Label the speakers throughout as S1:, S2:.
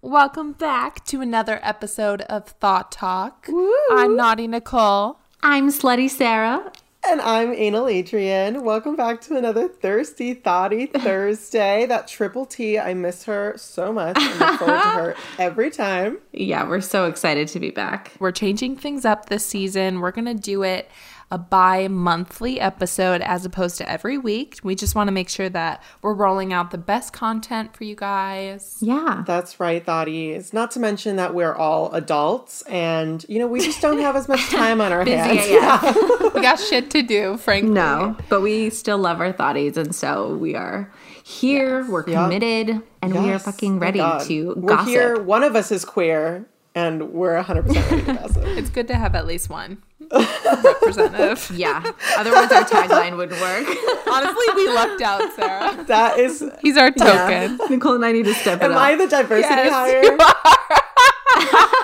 S1: Welcome back to another episode of Thought Talk. I'm Naughty Nicole.
S2: I'm Slutty Sarah.
S3: And I'm Anal Adrian. Welcome back to another Thirsty Thoughty Thursday. That triple T, I miss her so much. I look forward to her every time.
S2: Yeah, we're so excited to be back.
S1: We're changing things up this season. We're going to do it a bi monthly episode as opposed to every week. We just want to make sure that we're rolling out the best content for you guys.
S2: Yeah.
S3: That's right, Thoughties. Not to mention that we're all adults and, you know, we just don't have as much time on our hands.
S2: yeah.
S1: we got shit to do, frankly.
S2: No, but we still love our thoughties, and so we are here. We're
S3: Yep.
S2: committed, and we are fucking ready
S3: God.
S2: to
S3: We're
S2: gossip.
S3: here. One of us is queer, and we're 100% ready to gossip.
S1: It's good to have at least one representative.
S2: Yeah. Otherwise, our tagline wouldn't work.
S1: Honestly, we lucked out, Sarah.
S3: That is.
S1: He's our token.
S2: Nicole and I need to step
S3: Am
S2: it up.
S3: Am I the diversity
S1: Yes,
S3: hire?
S1: you are.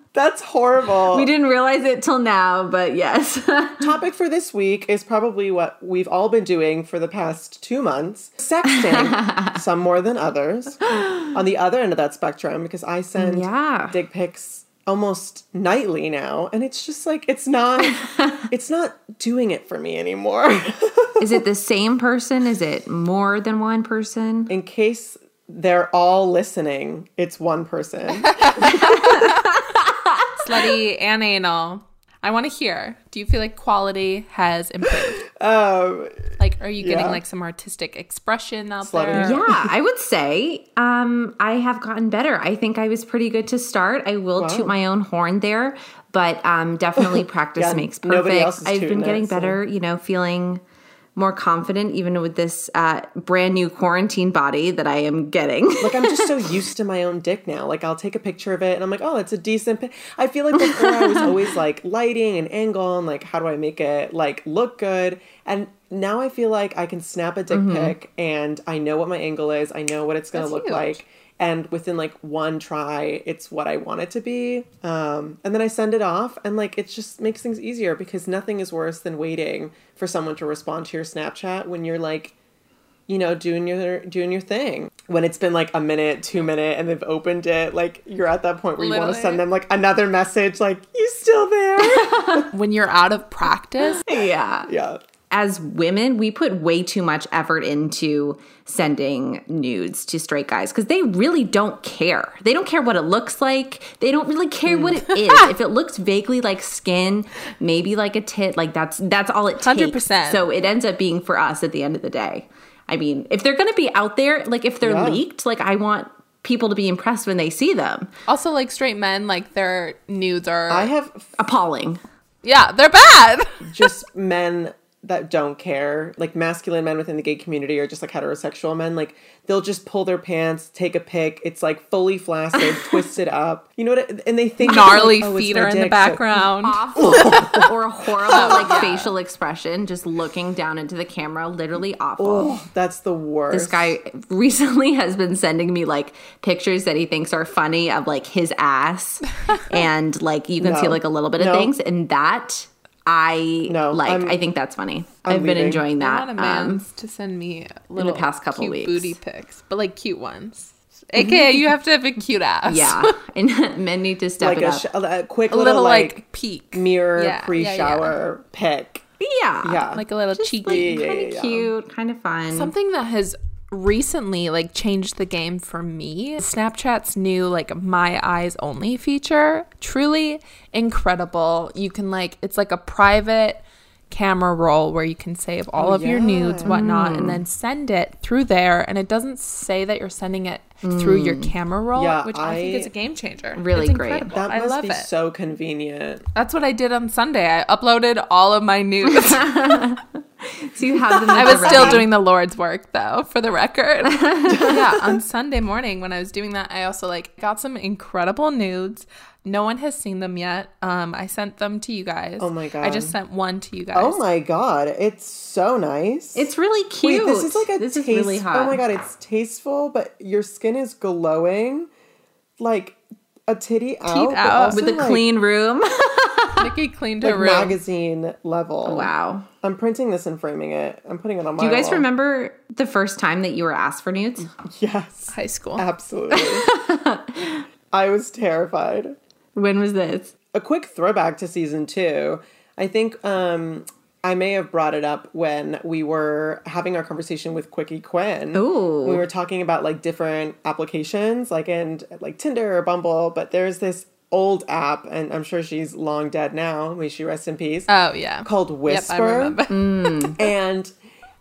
S3: That's horrible.
S2: we didn't realize it till now, but yes.
S3: topic for this week is probably what we've all been doing for the past two months sexting, some more than others. On the other end of that spectrum, because I send
S2: Yeah.
S3: dick pics almost nightly now, and it's just like it's not it's not doing it for me anymore.
S2: Is it the same person? Is it more than one person?
S3: In case they're all listening, it's one person.
S1: Slutty and anal. I want to hear. Do you feel like quality has improved?
S3: Um,
S1: Like, are you getting
S3: Yeah.
S1: like some artistic expression out
S3: Slutty.
S1: there?
S2: Yeah, I would say um, I have gotten better. I think I was pretty good to start. I will toot my own horn there, but um, definitely practice
S3: Yeah,
S2: makes perfect.
S3: else is
S2: I've been getting
S3: it, so-
S2: better, you know, feeling more confident even with this uh, brand new quarantine body that I am getting.
S3: like I'm just so used to my own dick now. Like I'll take a picture of it and I'm like, oh, it's a decent. Pic. I feel like before I was always like lighting and angle and like how do I make it like look good. And now I feel like I can snap a dick pic and I know what my angle is. I know what it's gonna
S1: That's
S3: look
S1: huge.
S3: like. And within like one try, it's what I want it to be. Um, and then I send it off, and like it just makes things easier because nothing is worse than waiting for someone to respond to your Snapchat when you're like you know, doing your doing your thing. When it's been like a minute, two minute, and they've opened it, like you're at that point where you want to send them like another message, like you still there?
S1: When you're out of practice,
S2: yeah.
S3: yeah,
S2: As women, we put way too much effort into sending nudes to straight guys because they really don't care. They don't care what it looks like. They don't really care what it mm. is. if it looks vaguely like skin, maybe like a tit, like that's that's all it takes.
S1: 100%.
S2: So it ends up being for us at the end of the day. I mean, if they're going to be out there, like if they're
S3: Yeah.
S2: leaked, like I want people to be impressed when they see them.
S1: also like straight men, like their nudes are,
S3: I have
S2: Appalling.
S1: yeah, they're bad.
S3: just men that don't care, like masculine men within the gay community, or just like heterosexual men. Like they'll just pull their pants, take a pic. It's like fully flaccid, twisted up. You know what? I- And they think
S1: Gnarly
S3: like, oh,
S1: feet
S3: their
S1: are in the
S3: dick, so-
S1: background.
S2: awful or a horrible like facial expression, just looking down into the camera, literally awful.
S3: Oh, that's the worst.
S2: This guy recently has been sending me like pictures that he thinks are funny of like his ass, and like you can see like a little bit of
S3: No.
S2: things, and that I
S3: No,
S2: like.
S3: I'm-
S2: I think that's funny.
S3: I'm
S2: I've been
S3: leaving.
S2: enjoying
S1: I
S2: that.
S1: want a
S2: Um,
S1: man to send me little
S2: past couple
S1: cute
S2: weeks.
S1: booty pics, but like cute ones. AKA, you have to have a cute ass.
S2: yeah, and men need to step
S3: like
S2: it
S3: a,
S2: up.
S3: sh- a quick
S1: a
S3: little,
S1: little
S3: like,
S1: like, peek,
S3: mirror
S1: Yeah, yeah, yeah.
S3: pre-shower pic.
S2: yeah,
S3: Yeah.
S1: like a little
S2: just
S1: cheeky.
S2: like
S3: Yeah, yeah,
S2: kind of
S3: yeah.
S2: cute, kind of fun.
S1: Something that has recently like changed the game for me. Snapchat's new like my eyes only feature. Truly incredible. You can like it's like a private camera roll where you can save all
S3: Oh,
S1: of your nudes, whatnot, and mm. then send it through there. And it doesn't say that you're sending it through your mm. camera roll,
S3: Yeah,
S1: which I, think is a game changer.
S2: Really
S1: It's
S2: great.
S1: incredible.
S3: That
S1: I
S3: must
S1: love
S3: be
S1: it.
S3: so convenient.
S1: That's what I did on Sunday. I uploaded all of my nudes.
S2: so you have them.
S1: I was still
S2: already.
S1: doing the Lord's work though, for the record. yeah, on Sunday morning when I was doing that, I also like got some incredible nudes. No one has seen them yet. Um, I sent them to you guys.
S3: Oh my god!
S1: I just sent one to you guys.
S3: Oh my god, it's so nice.
S2: It's really cute.
S3: Wait, this is like a
S2: this
S3: taste.
S2: is really hot.
S3: Oh my god, it's tasteful, but your skin is glowing, like a titty out, but
S1: out.
S3: also,
S2: with a
S3: like-
S2: clean room.
S1: Nikki cleaned
S3: like
S1: her room.
S3: magazine level.
S2: wow.
S3: I'm printing this and framing it. I'm putting it on my.
S2: Do you guys
S3: wall.
S2: remember the first time that you were asked for nudes?
S3: Yes,
S1: High school.
S3: absolutely. I was terrified.
S2: When was this?
S3: A quick throwback to season two. I think um, I may have brought it up when we were having our conversation with Quickie Quinn.
S2: Ooh.
S3: We were talking about like different applications, like and like Tinder or Bumble, but there's this old app, and I'm sure she's long dead now. May she rest in peace.
S1: Oh yeah.
S3: called
S1: Yep,
S3: Whisper.
S1: I remember.
S3: and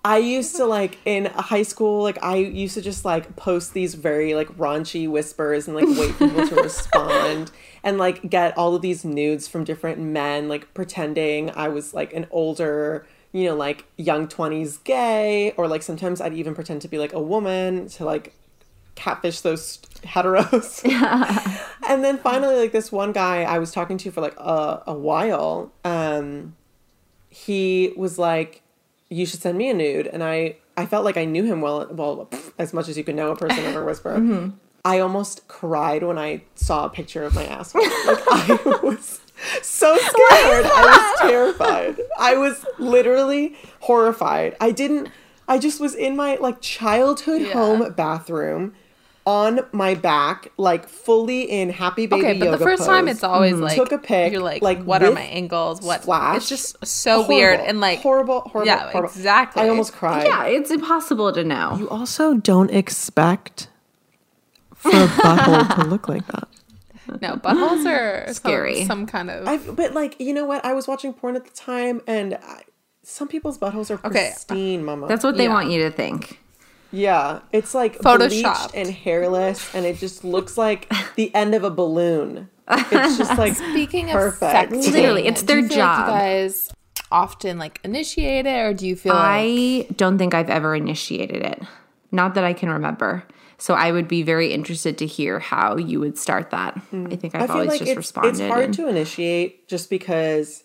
S3: I used to like in high school, like I used to just like post these very like raunchy whispers and like wait for people to respond and like get all of these nudes from different men, like pretending I was like an older, you know, like young 20s gay, or like sometimes I'd even pretend to be like a woman to like catfish those heteros. and then finally, like this one guy I was talking to for like a, a while, um, he was like, "You should send me a nude," and I I felt like I knew him well, well pff, as much as you could know a person over whisper. I almost cried when I saw a picture of my asshole. Like I was so scared. I was terrified. I was literally horrified. I didn't. I just was in my like childhood
S1: Yeah.
S3: home bathroom. On my back, like fully in happy baby
S1: Okay, but the
S3: yoga
S1: first time it's always mm-hmm. like you
S3: Took a pic,
S1: You're like,
S3: like,
S1: what are my angles? What?
S3: flash.
S1: It's just so
S3: Horrible,
S1: weird and like
S3: horrible, horrible,
S1: Yeah,
S3: horrible.
S1: exactly.
S3: I almost cried.
S2: Yeah, it's impossible to know.
S3: You also don't expect for a butthole to look like that.
S1: no buttholes are
S2: Scary.
S1: Some, some kind of.
S3: I but like you know what? I was watching porn at the time, and I, some people's buttholes are
S1: Okay.
S3: pristine, mama.
S2: That's what they
S1: Yeah.
S2: want you to think.
S3: Yeah. It's like
S1: Photoshopped.
S3: bleached and hairless, and it just looks like the end of a balloon. It's just like
S1: Speaking
S3: perfect.
S1: of sexting,
S2: Literally, it's
S1: do
S2: their
S1: you feel like
S2: job.
S1: you guys often like initiate it, or do you feel like
S2: I don't think I've ever initiated it. Not that I can remember. So I would be very interested to hear how you would start that. Mm. I think I've
S3: I feel
S2: always
S3: like
S2: just
S3: it's,
S2: responded.
S3: it's hard
S2: and-
S3: to initiate just because y-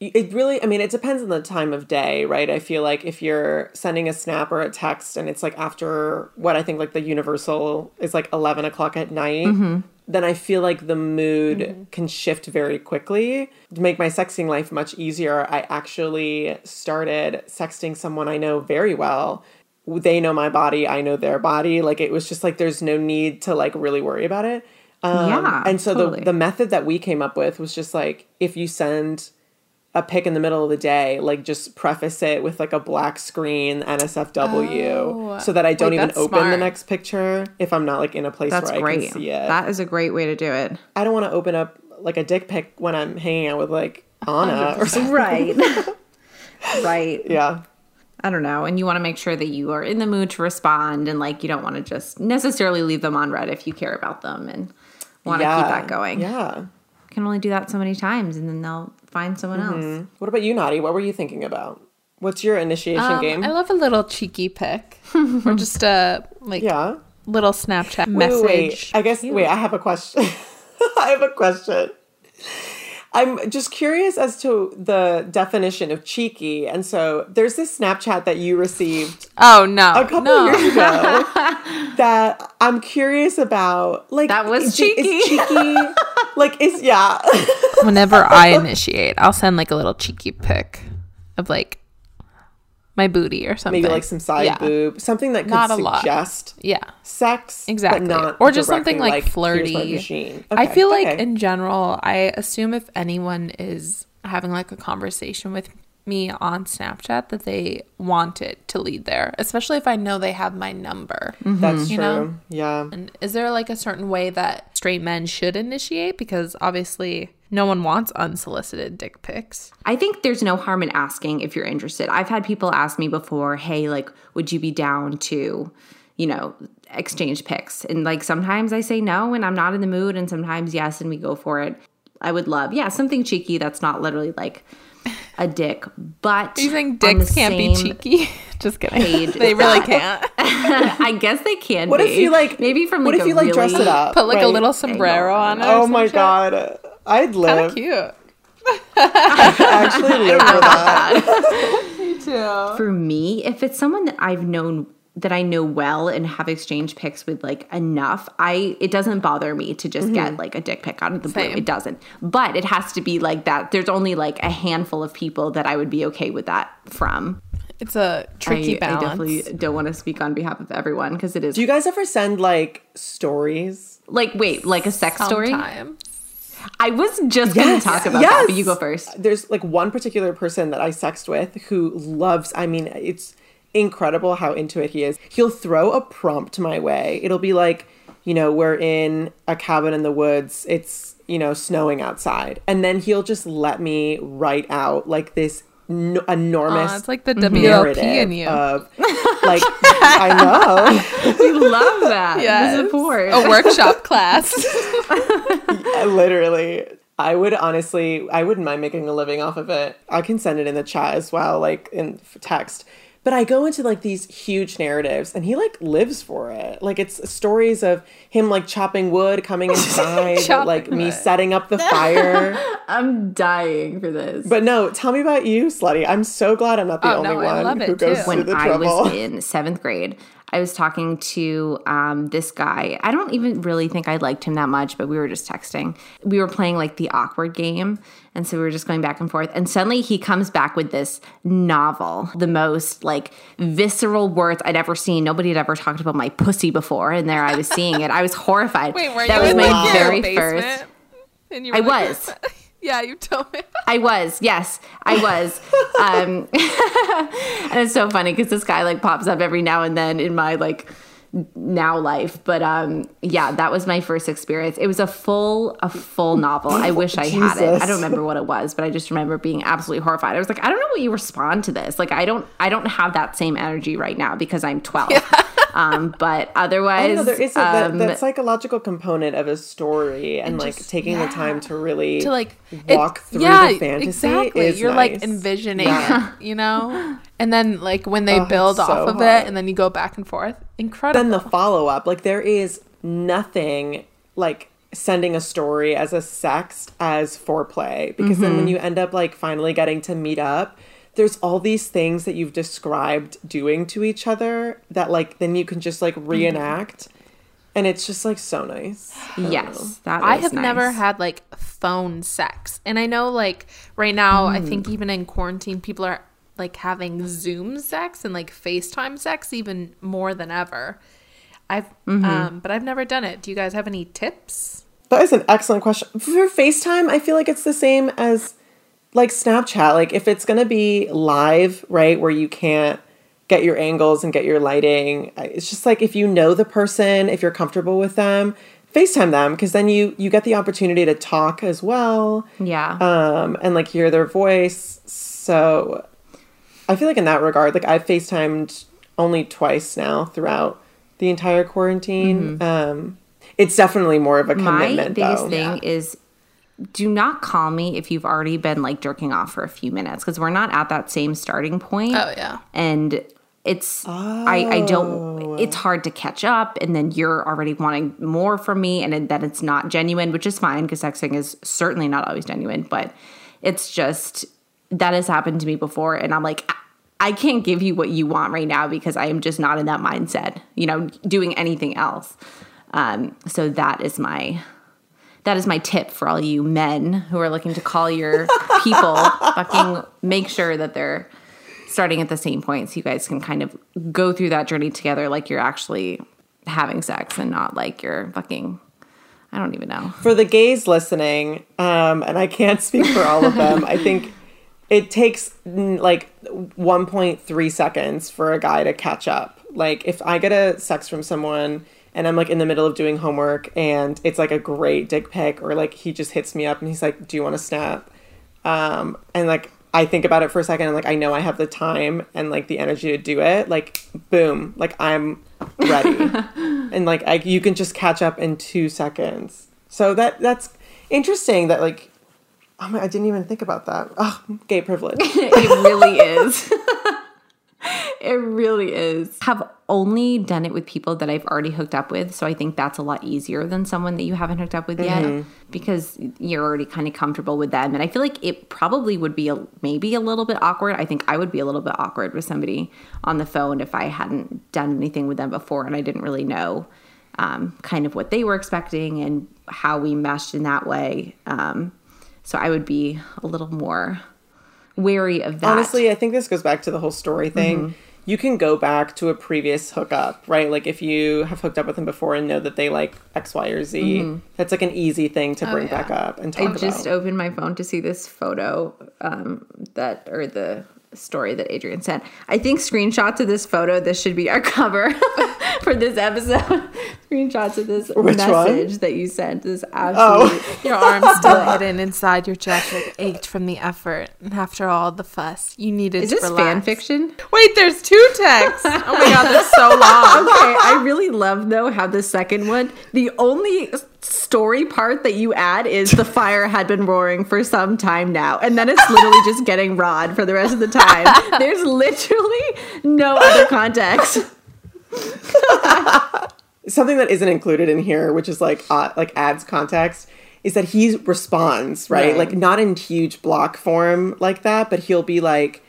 S3: it really i mean it depends on the time of day right? I feel like if you're sending a snap or a text and it's like after what i think like the universal is like 11 o'clock at night
S2: Mm-hmm.
S3: then i feel like the mood can shift very quickly to make my sexting life much easier. I actually started sexting someone i know very well. They know my body i know their body. Like it was just like there's no need to like really worry about it. Um,
S2: Yeah,
S3: and so
S2: totally.
S3: the the method that we came up with was just like if you send a pic in the middle of the day, like just preface it with like a black screen NSFW,
S1: Oh.
S3: so that I don't
S1: Wait,
S3: even open the next picture if I'm not like in a place
S2: That's
S3: where I
S2: great.
S3: can see it.
S2: That is a great way to do it.
S3: I don't want to open up like a dick pic when I'm hanging out with like Anna or something.
S2: Right. right.
S3: Yeah,
S2: I don't know. And you want to make sure that you are in the mood to respond and like you don't want to just necessarily leave them on red if you care about them and want to
S3: yeah,
S2: keep that going.
S3: Yeah.
S2: You can only do that so many times and then they'll find someone else.
S3: What about you, Naughty? What were you thinking about? What's your initiation
S1: Um,
S3: game?
S1: I love a little cheeky pick or just a like
S3: yeah.
S1: little Snapchat
S3: Wait,
S1: message.
S3: wait, wait. I guess wait, I have a question. I have a question. I'm just curious as to the definition of cheeky. And so there's this Snapchat that you received
S1: Oh no,
S3: a couple
S1: no.
S3: years ago that I'm curious about. Like
S2: That was
S3: is-
S2: cheeky.
S3: Is cheeky like is yeah.
S1: Whenever I initiate, I'll send like a little cheeky pic of like my booty or something.
S3: Maybe like some side
S1: Yeah.
S3: boob, something that could
S1: Not a lot.
S3: suggest
S1: Yeah,
S3: sex,
S1: exactly. or just something
S3: directly,
S1: like, flirty.
S3: machine.
S1: I
S3: Okay,
S1: feel like in general, I assume if anyone is having like a conversation with me on Snapchat, that they want it to lead there, especially if I know they have my number. Mm-hmm.
S3: that's
S1: you
S3: true.
S1: know?
S3: Yeah.
S1: And is there like a certain way that straight men should initiate? Because obviously, no one wants unsolicited dick pics.
S2: I think there's no harm in asking if you're interested. I've had people ask me before, hey, like, would you be down to, you know, exchange pics? And like sometimes I say no and I'm not in the mood, and sometimes yes, and we go for it. I would love, yeah, something cheeky that's not literally like a dick, but
S1: Do you think dicks can't be cheeky? Just kidding.
S2: page
S1: they really can't.
S2: I guess they can.
S3: What
S2: be.
S3: if you like
S2: maybe from
S3: what
S2: like
S3: if
S2: a
S3: you like dress it up?
S1: Put like a little sombrero on it.
S3: Oh
S1: some
S3: my
S1: shit.
S3: god. I'd
S1: Kinda
S3: live.
S1: cute.
S3: Actually live for that. me too.
S2: For me, if it's someone that I've known that I know well and have exchanged pics with like enough, I it doesn't bother me to just get mm-hmm. like a dick pic out of the blue. It doesn't. But it has to be like that. There's only like a handful of people that I would be okay with that from.
S1: It's a tricky
S2: I, I definitely don't want to speak on behalf of everyone because it is
S3: Do you guys ever send like stories?
S2: Like, wait, like a sex story?
S1: Sometime.
S2: I was just going to talk about
S3: yes.
S2: that, but you go first.
S3: There's like one particular person that I sexed with who loves, I mean, it's incredible how into it he is. He'll throw a prompt my way. It'll be like, you know, we're in a cabin in the woods. It's, you know, snowing outside. And then he'll just let me write out like this n- enormous
S1: Aw, it's like the WLP in you.
S3: of like I know.
S2: We love that.
S1: Yes.
S2: The support.
S1: A workshop class.
S3: I literally I would honestly I wouldn't mind making a living off of it. I can send it in the chat as well, like in text. But I go into like these huge narratives and he like lives for it. Like it's stories of him like chopping wood, coming inside,
S1: Chopping
S3: like me setting up the fire.
S2: I'm dying for this.
S3: but no, tell me about you, Slutty. I'm so glad I'm not the
S1: Oh,
S3: only
S1: no,
S3: one
S1: love it
S3: who goes
S1: too.
S3: through
S2: when
S3: the
S2: I
S3: trouble.
S2: was in seventh grade, I was talking to um, this guy. I don't even really think I liked him that much, but we were just texting. We were playing like the awkward game. And so we were just going back and forth. And suddenly he comes back with this novel, the most like visceral words I'd ever seen. Nobody had ever talked about my pussy before. And there I was seeing it. I was horrified.
S1: Wait, were
S2: that
S1: you
S2: was
S1: in
S2: my
S1: like,
S2: very
S1: basement?
S2: first.
S1: And you
S2: I
S1: like-
S2: was.
S1: yeah, you told me.
S2: I was, yes, I was. Um, and it's so funny because this guy like pops up every now and then in my like now life. But um, yeah, that was my first experience. It was a full, a full novel. I wish I had it. I don't remember what it was, but I just remember being absolutely horrified. I was like, I don't know what you respond to this. Like, I don't, I don't have that same energy right now because I'm 12. Um, but otherwise,
S3: know, there is a, that,
S2: um,
S3: that psychological component of a story and, like
S1: just-
S3: taking the time to really
S1: to like it-
S3: walk through
S1: yeah,
S3: the fantasy
S1: Exactly.
S3: is
S1: You're like envisioning
S3: Yeah.
S1: it, you know? And then like when they
S3: Oh,
S1: build
S3: so
S1: off of
S3: hot.
S1: it and then you go back and forth. Incredible.
S3: then the follow up like there is nothing like sending a story as a sext as foreplay because then
S1: Mm-hmm.
S3: when you end up like finally getting to meet up there's all these things that you've described doing to each other that like then you can just like
S1: Mm-hmm.
S3: reenact and it's just like so nice I
S2: yes, that
S1: I
S2: is
S1: have never had like phone sex. And I know like right now, I
S3: Hmm.
S1: think even in quarantine, people are like having Zoom sex and like FaceTime sex even more than ever. I've,
S3: Mm-hmm.
S1: um, but I've never done it. Do you guys have any tips?
S3: That is an excellent question. For FaceTime, I feel like it's the same as like Snapchat. Like if it's going to be live, right, where you can't get your angles and get your lighting, it's just like if you know the person, if you're comfortable with them, FaceTime them because then you you get the opportunity to talk as well
S2: Yeah.
S3: um, and like hear their voice. So I feel like in that regard, like I've FaceTimed only twice now throughout the entire quarantine. Um, it's definitely more of a
S2: Mm-hmm. my
S3: commitment,
S2: biggest
S3: though.
S2: thing is do not call me if you've already been like jerking off for a few minutes because we're not at that same starting point.
S1: Oh, yeah.
S2: and it's I, I don't it's hard to catch up and then you're already wanting more from me and then it's not genuine which is fine because sexting is certainly not always genuine but it's just that has happened to me before and i'm like I- i can't give you what you want right now because i am just not in that mindset you know doing anything else um, so that is my that is my tip for all you men who are looking to call your people fucking make sure that they're starting at the same point so you guys can kind of go through that journey together like you're actually having sex and not like you're fucking I don't even know.
S3: For the gays listening, um, and I can't speak for all of them, I think it takes like 1.3 seconds for a guy to catch up. Like if I get a sex from someone and I'm like in the middle of doing homework and it's like a great dick pic or like he just hits me up and he's like, "Do you want to snap?" Um, and like I think about it for a second and like I know I have the time and like the energy to do it. Like boom, like I'm ready, and like I, you can just catch up in two seconds. So that that's interesting. That like oh my, I didn't even think about that. Oh, gay privilege.
S2: it really is. it really is. Have only done it with people that I've already hooked up with, so I think that's a lot easier than someone that you haven't hooked up with yet because you're already kind of comfortable with them. And I feel like it probably would be a, maybe a little bit awkward. I think I would be a little bit awkward with somebody on the phone if I hadn't done anything with them before and I didn't really know um, kind of what they were expecting and how we meshed in that way. Um, so I would be a little more wary of that.
S3: Honestly, I think this goes back to the whole story thing. You can go back to a previous hookup, right? Like if you have hooked up with them before and know that they like X, Y, or Z, that's like an easy thing to bring
S1: yeah.
S3: back up and talk
S2: I
S3: about.
S2: I just opened my phone to see this photo um, that or the story that Adrian sent. I think screenshots of this photo. This should be our cover for this episode. screenshots of this
S3: Which
S2: message
S3: one?
S2: that you sent. This absolutely. Oh.
S1: Your arm still hidden inside your jacket ached from the effort. And after all the fuss, you needed
S2: Is
S1: to
S2: this
S1: relax.
S2: fan fiction?
S1: Wait, there's two texts. Oh my god, that's so long.
S2: okay, I really love though how the second one, the only story part that you add is the fire had been roaring for some time now, and then it's literally just getting rod for the rest of the time. There's literally no other context.
S3: something that isn't included in here, which is like uh, like adds context, is that he responds right?
S2: Right.
S3: like not in huge block form like that, but he'll be like,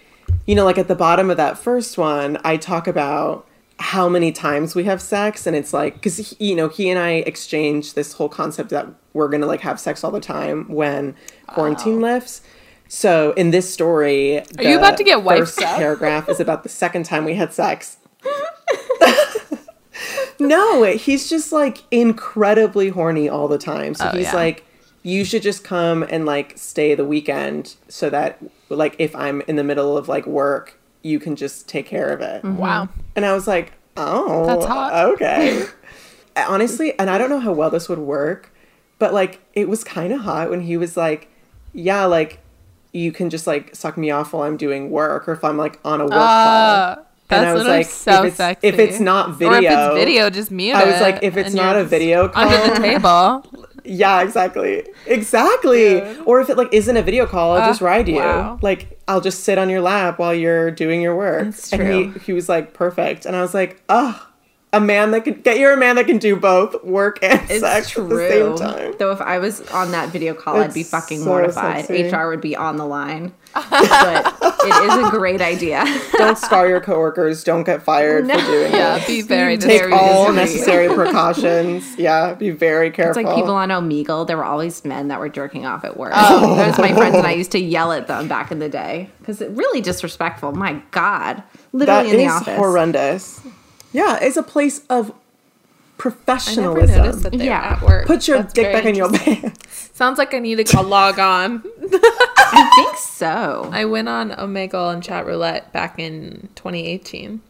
S3: you know, like at the bottom of that first one, I talk about how many times we have sex, and it's like because you know he and I exchange this whole concept that we're gonna like have sex all the time when quarantine lifts. So in this story, are
S1: you about to get wiped
S3: first
S1: up?
S3: paragraph is about the second time we had sex. No, he's just like incredibly horny all the time. So
S1: Oh,
S3: he's
S1: yeah.
S3: like, you should just come and like stay the weekend so that like if I'm in the middle of like work, you can just take care of it.
S1: Wow.
S3: And I was like, oh,
S1: That's hot.
S3: Okay. Honestly, and I don't know how well this would work, but like it was kind of hot when he was like, yeah, like you can just like suck me off while I'm doing work or if I'm like on a work
S1: Uh,
S3: call.
S1: that's
S3: And I was like,
S1: so
S3: if it's,
S1: sexy.
S3: if it's not video,
S1: Or
S3: video,
S1: if it's video, just mute
S3: I was
S1: it
S3: like, if it's not a video call,
S1: under the table.
S3: yeah, exactly, exactly. Or if it like isn't a video call, I'll
S1: Uh,
S3: just ride you.
S1: wow.
S3: Like I'll just sit on your lap while you're doing your work.
S2: That's
S3: And
S2: true.
S3: he he was like perfect, and I was like, oh, a man that can get you a man that can do both work and
S2: It's
S3: sex
S2: true.
S3: at the same time.
S2: Though if I was on that video call, I'd be fucking
S3: so
S2: mortified.
S3: sexy.
S2: HR would be on the line. But it is a great idea.
S3: Don't scar your coworkers. Don't get fired
S2: No.
S3: for doing
S1: Yeah,
S3: it.
S1: be very
S3: Take
S2: Very
S3: all
S2: discreet.
S3: necessary precautions. Yeah, be very careful.
S2: It's like people on Omegle. There were always men that were jerking off at work. Oh, Those my friends and I used to yell at them back in the day because it really disrespectful. My God,
S3: that
S2: literally in the
S3: is
S2: office.
S3: horrendous. Yeah, it's a place of
S1: I never
S3: professionalism.
S1: that
S2: Yeah.
S1: at work.
S3: Put your
S1: That's
S3: dick back in your pants.
S1: Sounds like I need to log on.
S2: I think so.
S1: I went on Omegle and Chat Roulette back in 2018.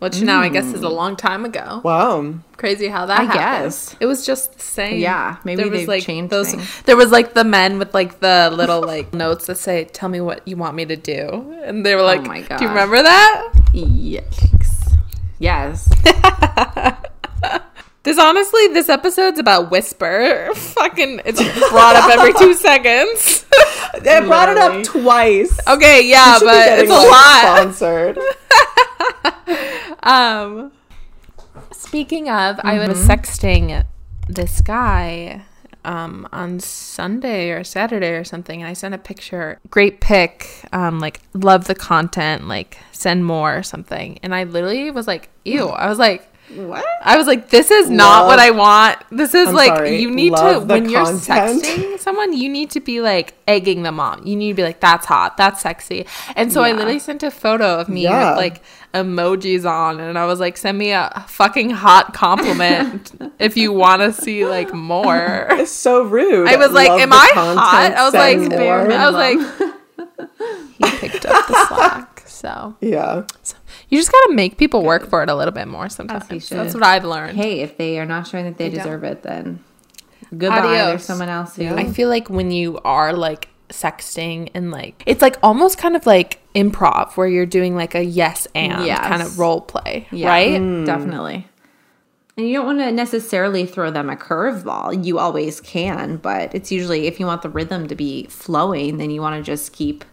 S1: Which now I guess is a mm. long time ago.
S3: Wow.
S1: Crazy how that
S2: I
S1: happened.
S2: guess.
S1: It was just the same.
S2: Yeah, maybe
S1: there was
S2: they've
S1: like
S2: changed
S1: those.
S2: things.
S1: There was like the men with like the little like notes that say, "Tell me what you want me to do," and they were oh like,
S2: Oh my
S1: "Do you remember that?"
S2: Yikes. Yes.
S1: This honestly, this episode's about whisper. Fucking, it's brought up every two seconds.
S3: They brought it up twice.
S1: okay, yeah, but it's a
S3: like,
S1: lot.
S3: Sponsored.
S1: Um, speaking of, I was
S2: Mm-hmm.
S1: sexting this guy um on Sunday or Saturday or something, and I sent a picture. Great pic. Um, like love the content. Like send more or something. And I literally was like, ew. I was like.
S2: What?
S1: I was like, this is not
S3: Love-
S1: what I want. This is
S3: I'm
S1: like,
S3: sorry,
S1: you need to,
S3: love the
S1: when you're
S3: content.
S1: sexting someone, you need to be like egging them on. You need to be like, that's hot, that's sexy. And so I literally sent a photo of me
S3: Yeah.
S1: with like emojis on, and I was like, send me a fucking hot compliment if you want to see like more.
S3: It's so rude.
S1: I was like,
S3: Love
S1: am I hot? I was like,
S3: more.
S1: I was like, he picked up the slack. So
S3: yeah.
S1: You just got to make people work for it a little bit more sometimes. That's, what I've learned.
S2: Hey, if they are not showing that they
S1: They
S2: deserve
S1: don't.
S2: it, then goodbye.
S1: Adios.
S2: There's someone else who.
S1: I feel like when you are like sexting and like it's like almost kind of like improv where you're doing like a yes and
S2: Yes.
S1: kind of role play,
S2: Yeah,
S1: right? Mm.
S2: Definitely. And you don't want to necessarily throw them a curveball. You always can, but it's usually if you want the rhythm to be flowing, then you want to just keep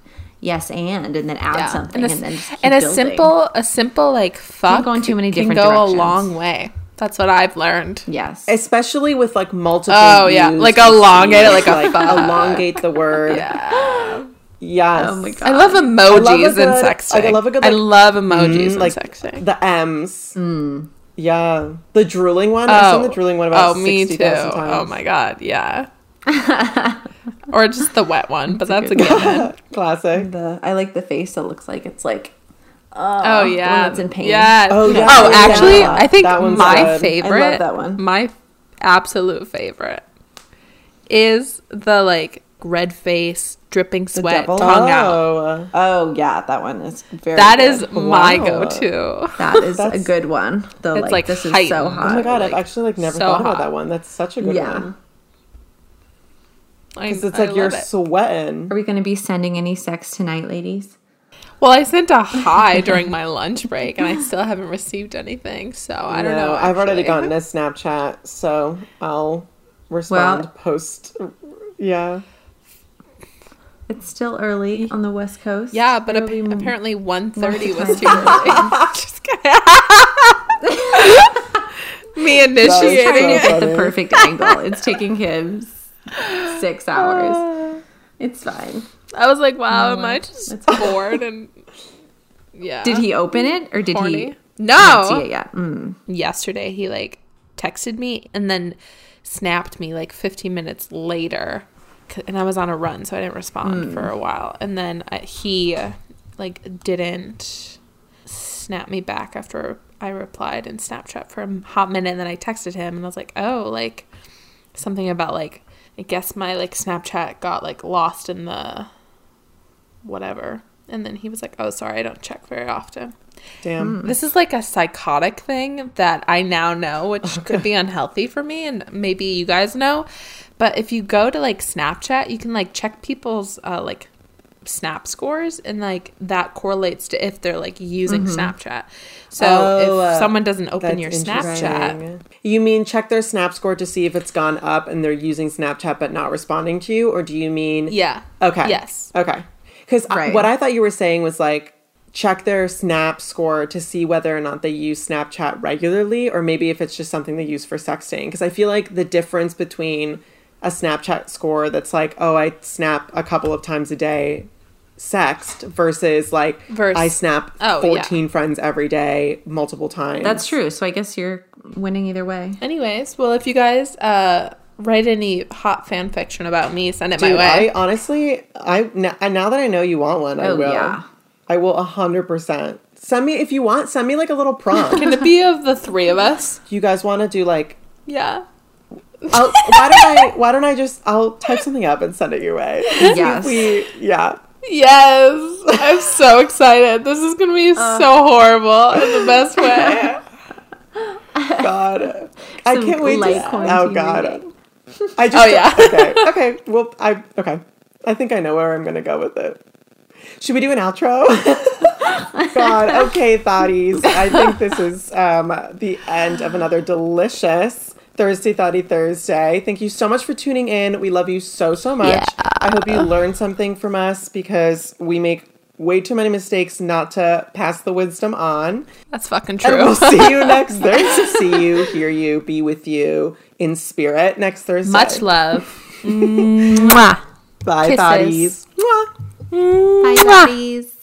S2: yes and and then add
S1: Yeah.
S2: something
S1: and
S2: and,
S1: a,
S2: then just keep
S1: and a
S2: building.
S1: simple a simple like fuck
S2: go in too many different can
S1: go
S2: directions.
S1: a long way. That's what I've learned.
S2: yes.
S3: Especially with like multiple.
S1: Oh, yeah. Like elongate it like a fuck.
S3: elongate the word.
S1: Yeah.
S3: Yes.
S2: Oh my God.
S1: I love emojis
S3: I love a
S1: in
S3: good-
S1: sexting.
S3: I love a good,
S1: I love emojis
S3: Mm, like
S1: sexting.
S3: the M's. Yeah, the drooling one. I've seen the drooling one about
S1: oh, me too.
S3: 60,000 times.
S1: Oh my god, yeah. or just the wet one, but that's a
S2: good
S1: given.
S3: Classic.
S2: the I like the face that looks like it's like
S1: Oh, oh yeah,
S2: it's in pain.
S1: Yeah.
S3: Oh, yeah.
S1: Oh,
S3: Yeah.
S1: actually, I think
S3: That
S1: my
S3: good.
S1: favorite.
S2: I love that one.
S1: My absolute favorite is the like red face, dripping sweat,
S3: Devil-
S1: tongue oh. out.
S3: Oh.
S2: Oh yeah, that one is very.
S1: That
S2: good.
S1: is my
S3: Wow.
S1: go-to.
S2: that is a good one. The
S1: It's,
S2: like,
S1: like,
S2: this is so
S1: Oh
S2: hot.
S3: Oh my god, I've actually like never
S1: so
S3: thought about that one. That's such a good
S2: Yeah.
S3: one.
S1: I-
S3: Because it's
S1: I
S3: like you're
S1: it.
S3: sweating.
S2: Are we going to be sending any sex tonight, ladies?
S1: Well, I sent a hi during my lunch break, and I still haven't received anything. So I don't
S3: No,
S1: know.
S3: I've already gotten a Snapchat, so I'll respond
S2: Well-
S3: post. Yeah.
S2: It's still early on the West Coast.
S1: Yeah, but ap-
S2: m-
S1: apparently 1.30 was too early. Just kidding. Me
S2: He's trying to
S1: initiating.
S3: so
S2: get the perfect angle. It's taking him six hours. It's fine.
S1: I was like, wow, am I just
S2: It's
S1: bored and yeah.
S2: Did he open it or did
S1: horny?
S2: he
S1: No.
S2: see it yet? Mm.
S1: Yesterday he like texted me and then snapped me like 15 minutes later, and I was on a run, so I didn't respond for a while. And then uh, he uh, like didn't snap me back after I replied in Snapchat for a hot minute. And then I texted him and I was like, oh, like something about like I guess my like Snapchat got like lost in the whatever. And then he was like, "Oh, sorry, I don't check very often."
S3: Damn.
S1: This is like a psychotic thing that I now know, which could be unhealthy for me, and maybe you guys know. But if you go to like Snapchat, you can like check people's uh, like snap scores, and like that correlates to if they're like using Snapchat. So
S3: Oh, uh,
S1: if someone doesn't open your Snapchat.
S3: You mean check their Snap score to see if it's gone up and they're using Snapchat but not responding to you, or do you mean
S1: yeah,
S3: Okay.
S1: yes,
S3: Okay. Because
S2: Right.
S3: what I thought you were saying was like check their Snap score to see whether or not they use Snapchat regularly, or maybe if it's just something they use for sexting. Because I feel like the difference between a Snapchat score that's like, oh, I snap a couple of times a day, sext, versus like
S1: Vers-
S3: I snap
S1: Oh, yeah.
S3: 14 friends every day, multiple times.
S2: That's true. So I guess you're winning either way.
S1: Anyways, well, if you guys uh, write any hot fan fiction about me, send it
S3: Dude,
S1: my way.
S3: I honestly, I now that I know you want one, I
S2: Oh,
S3: will.
S2: yeah.
S3: I will a hundred percent. Send me if you want. Send me like a little prompt.
S1: Can it be of the three of us?
S3: you guys want to do like
S1: Yeah.
S3: I'll, why don't I why don't I just I'll type something up and send it your way.
S2: Yes.
S3: We yeah.
S1: Yes, I'm so excited. This is gonna be so horrible in the best way.
S3: God. I can't wait
S2: light
S3: to Oh god. I just
S1: Oh, yeah.
S3: okay. Okay. Well I okay. I think I know where I'm gonna go with it. Should we do an outro? God, okay, thotties. I think this is um, the end of another delicious Thursday Thoughty Thursday. Thank you so much for tuning in. We love you so, so much. Yeah. I hope you learned something from us because we make way too many mistakes not to pass the wisdom on.
S1: That's fucking
S3: And
S1: true.
S3: we'll see you next Thursday. See you, hear you, be with you in spirit next Thursday.
S1: Much love. Mwah.
S3: Bye,
S1: Kisses.
S3: thotties. Mwah.
S2: Bye,
S1: Mwah.
S2: buddies.